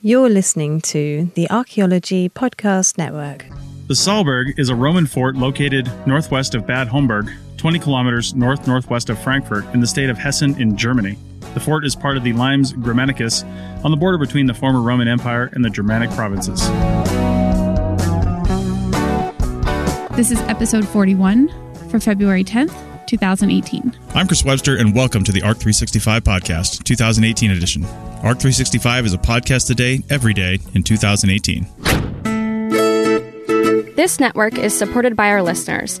You're listening to the Archaeology Podcast Network. The Saalburg is a Roman fort located northwest of Bad Homburg, 20 kilometers north northwest of Frankfurt in the state of Hessen in Germany. The fort is part of the Limes Germanicus on the border between the former Roman Empire and the Germanic provinces. This is episode 41 for February 10th, 2018. I'm Chris Webster, and welcome to the ARC 365 Podcast, 2018 edition. ARC 365 is a podcast today, every day in 2018. This network is supported by our listeners.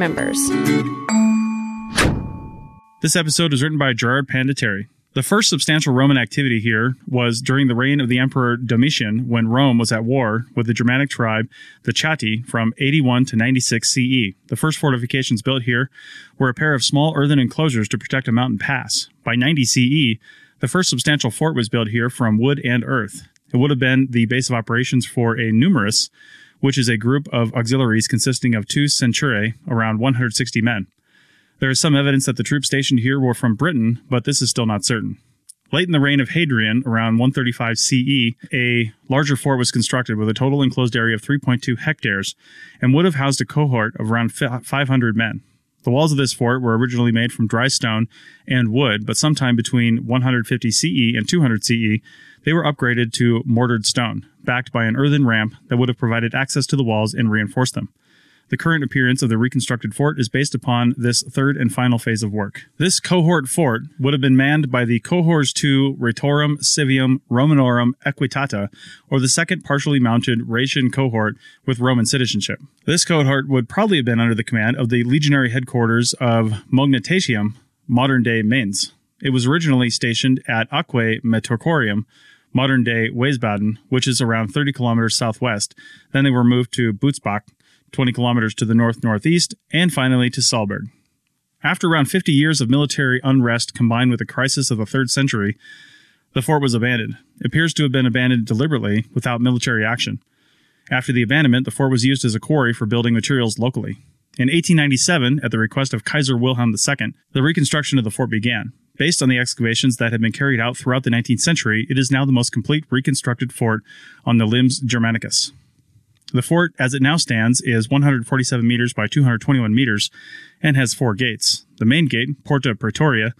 This episode was written by Gerard Pandeteri. The first substantial Roman activity here was during the reign of the Emperor Domitian when Rome was at war with the Germanic tribe, the Chatti, from 81 to 96 CE. The first fortifications built here were a pair of small earthen enclosures to protect a mountain pass. By 90 CE, the first substantial fort was built here from wood and earth. It would have been the base of operations for a numerus, which is a group of auxiliaries consisting of two centuriae, around 160 men. There is some evidence that the troops stationed here were from Britain, but this is still not certain. Late in the reign of Hadrian, around 135 CE, a larger fort was constructed with a total enclosed area of 3.2 hectares and would have housed a cohort of around 500 men. The walls of this fort were originally made from dry stone and wood, but sometime between 150 CE and 200 CE, they were upgraded to mortared stone, backed by an earthen ramp that would have provided access to the walls and reinforced them. The current appearance of the reconstructed fort is based upon this third and final phase of work. This cohort fort would have been manned by the cohors II Raetorum Civium Romanorum Equitata, or the second partially mounted Rhaetian cohort with Roman citizenship. This cohort would probably have been under the command of the legionary headquarters of Moguntiacum, modern day Mainz. It was originally stationed at Aquae Mattiacorum, modern day Wiesbaden, which is around 30 kilometers southwest. Then they were moved to Butzbach, 20 kilometers to the north northeast, and finally to Saalburg. After around 50 years of military unrest combined with the crisis of the 3rd century, the fort was abandoned. It appears to have been abandoned deliberately without military action. After the abandonment, the fort was used as a quarry for building materials locally. In 1897, at the request of Kaiser Wilhelm II, the reconstruction of the fort began. Based on the excavations that had been carried out throughout the 19th century, it is now the most complete reconstructed fort on the Limes Germanicus. The fort, as it now stands, is 147 meters by 221 meters and has four gates. The main gate, Porta Praetoria,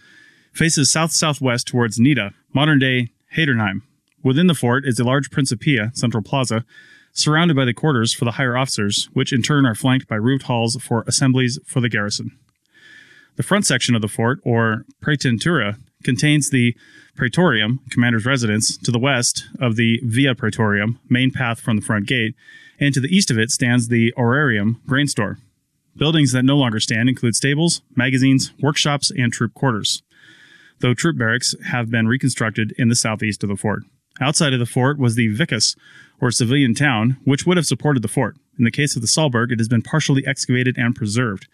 faces south southwest towards Nida, modern day Heddernheim. Within the fort is a large Principia, central plaza, surrounded by the quarters for the higher officers, which in turn are flanked by roofed halls for assemblies for the garrison. The front section of the fort, or Praetentura, contains the Praetorium, commander's residence, to the west of the Via Praetorium, main path from the front gate, and to the east of it stands the Horreum grain store. Buildings that no longer stand include stables, magazines, workshops, and troop quarters, though troop barracks have been reconstructed in the southeast of the fort. Outside of the fort was the Vicus, or civilian town, which would have supported the fort. In the case of the Saalburg, it has been partially excavated and preserved.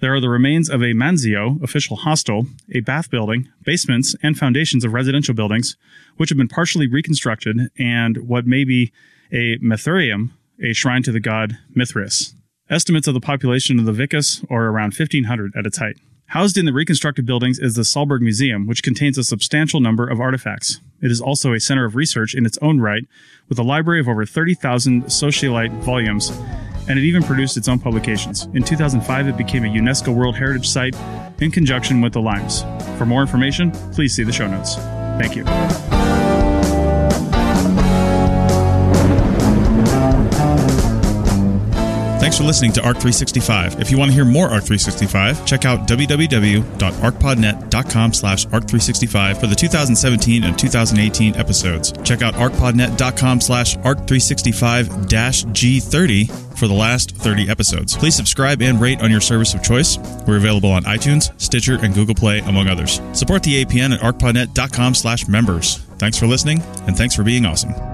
There are the remains of a mansio, official hostel, a bath building, basements, and foundations of residential buildings, which have been partially reconstructed, and what may be a mithraeum, a shrine to the god Mithras. Estimates of the population of the Vicus are around 1,500 at its height. Housed in the reconstructed buildings is the Saalburg Museum, which contains a substantial number of artifacts. It is also a center of research in its own right, with a library of over 30,000 sociolite volumes, and it even produced its own publications. In 2005, it became a UNESCO World Heritage Site in conjunction with the Limes. For more information, please see the show notes. Thank you. Thanks for listening to ARC 365. If you want to hear more ARC 365, check out www.arcpodnet.com slash ARC365 for the 2017 and 2018 episodes. Check out arcpodnet.com slash ARC365-G30 for the last 30 episodes. Please subscribe and rate on your service of choice. We're available on iTunes, Stitcher, and Google Play, among others. Support the APN at arcpodnet.com slash members. Thanks for listening, and thanks for being awesome.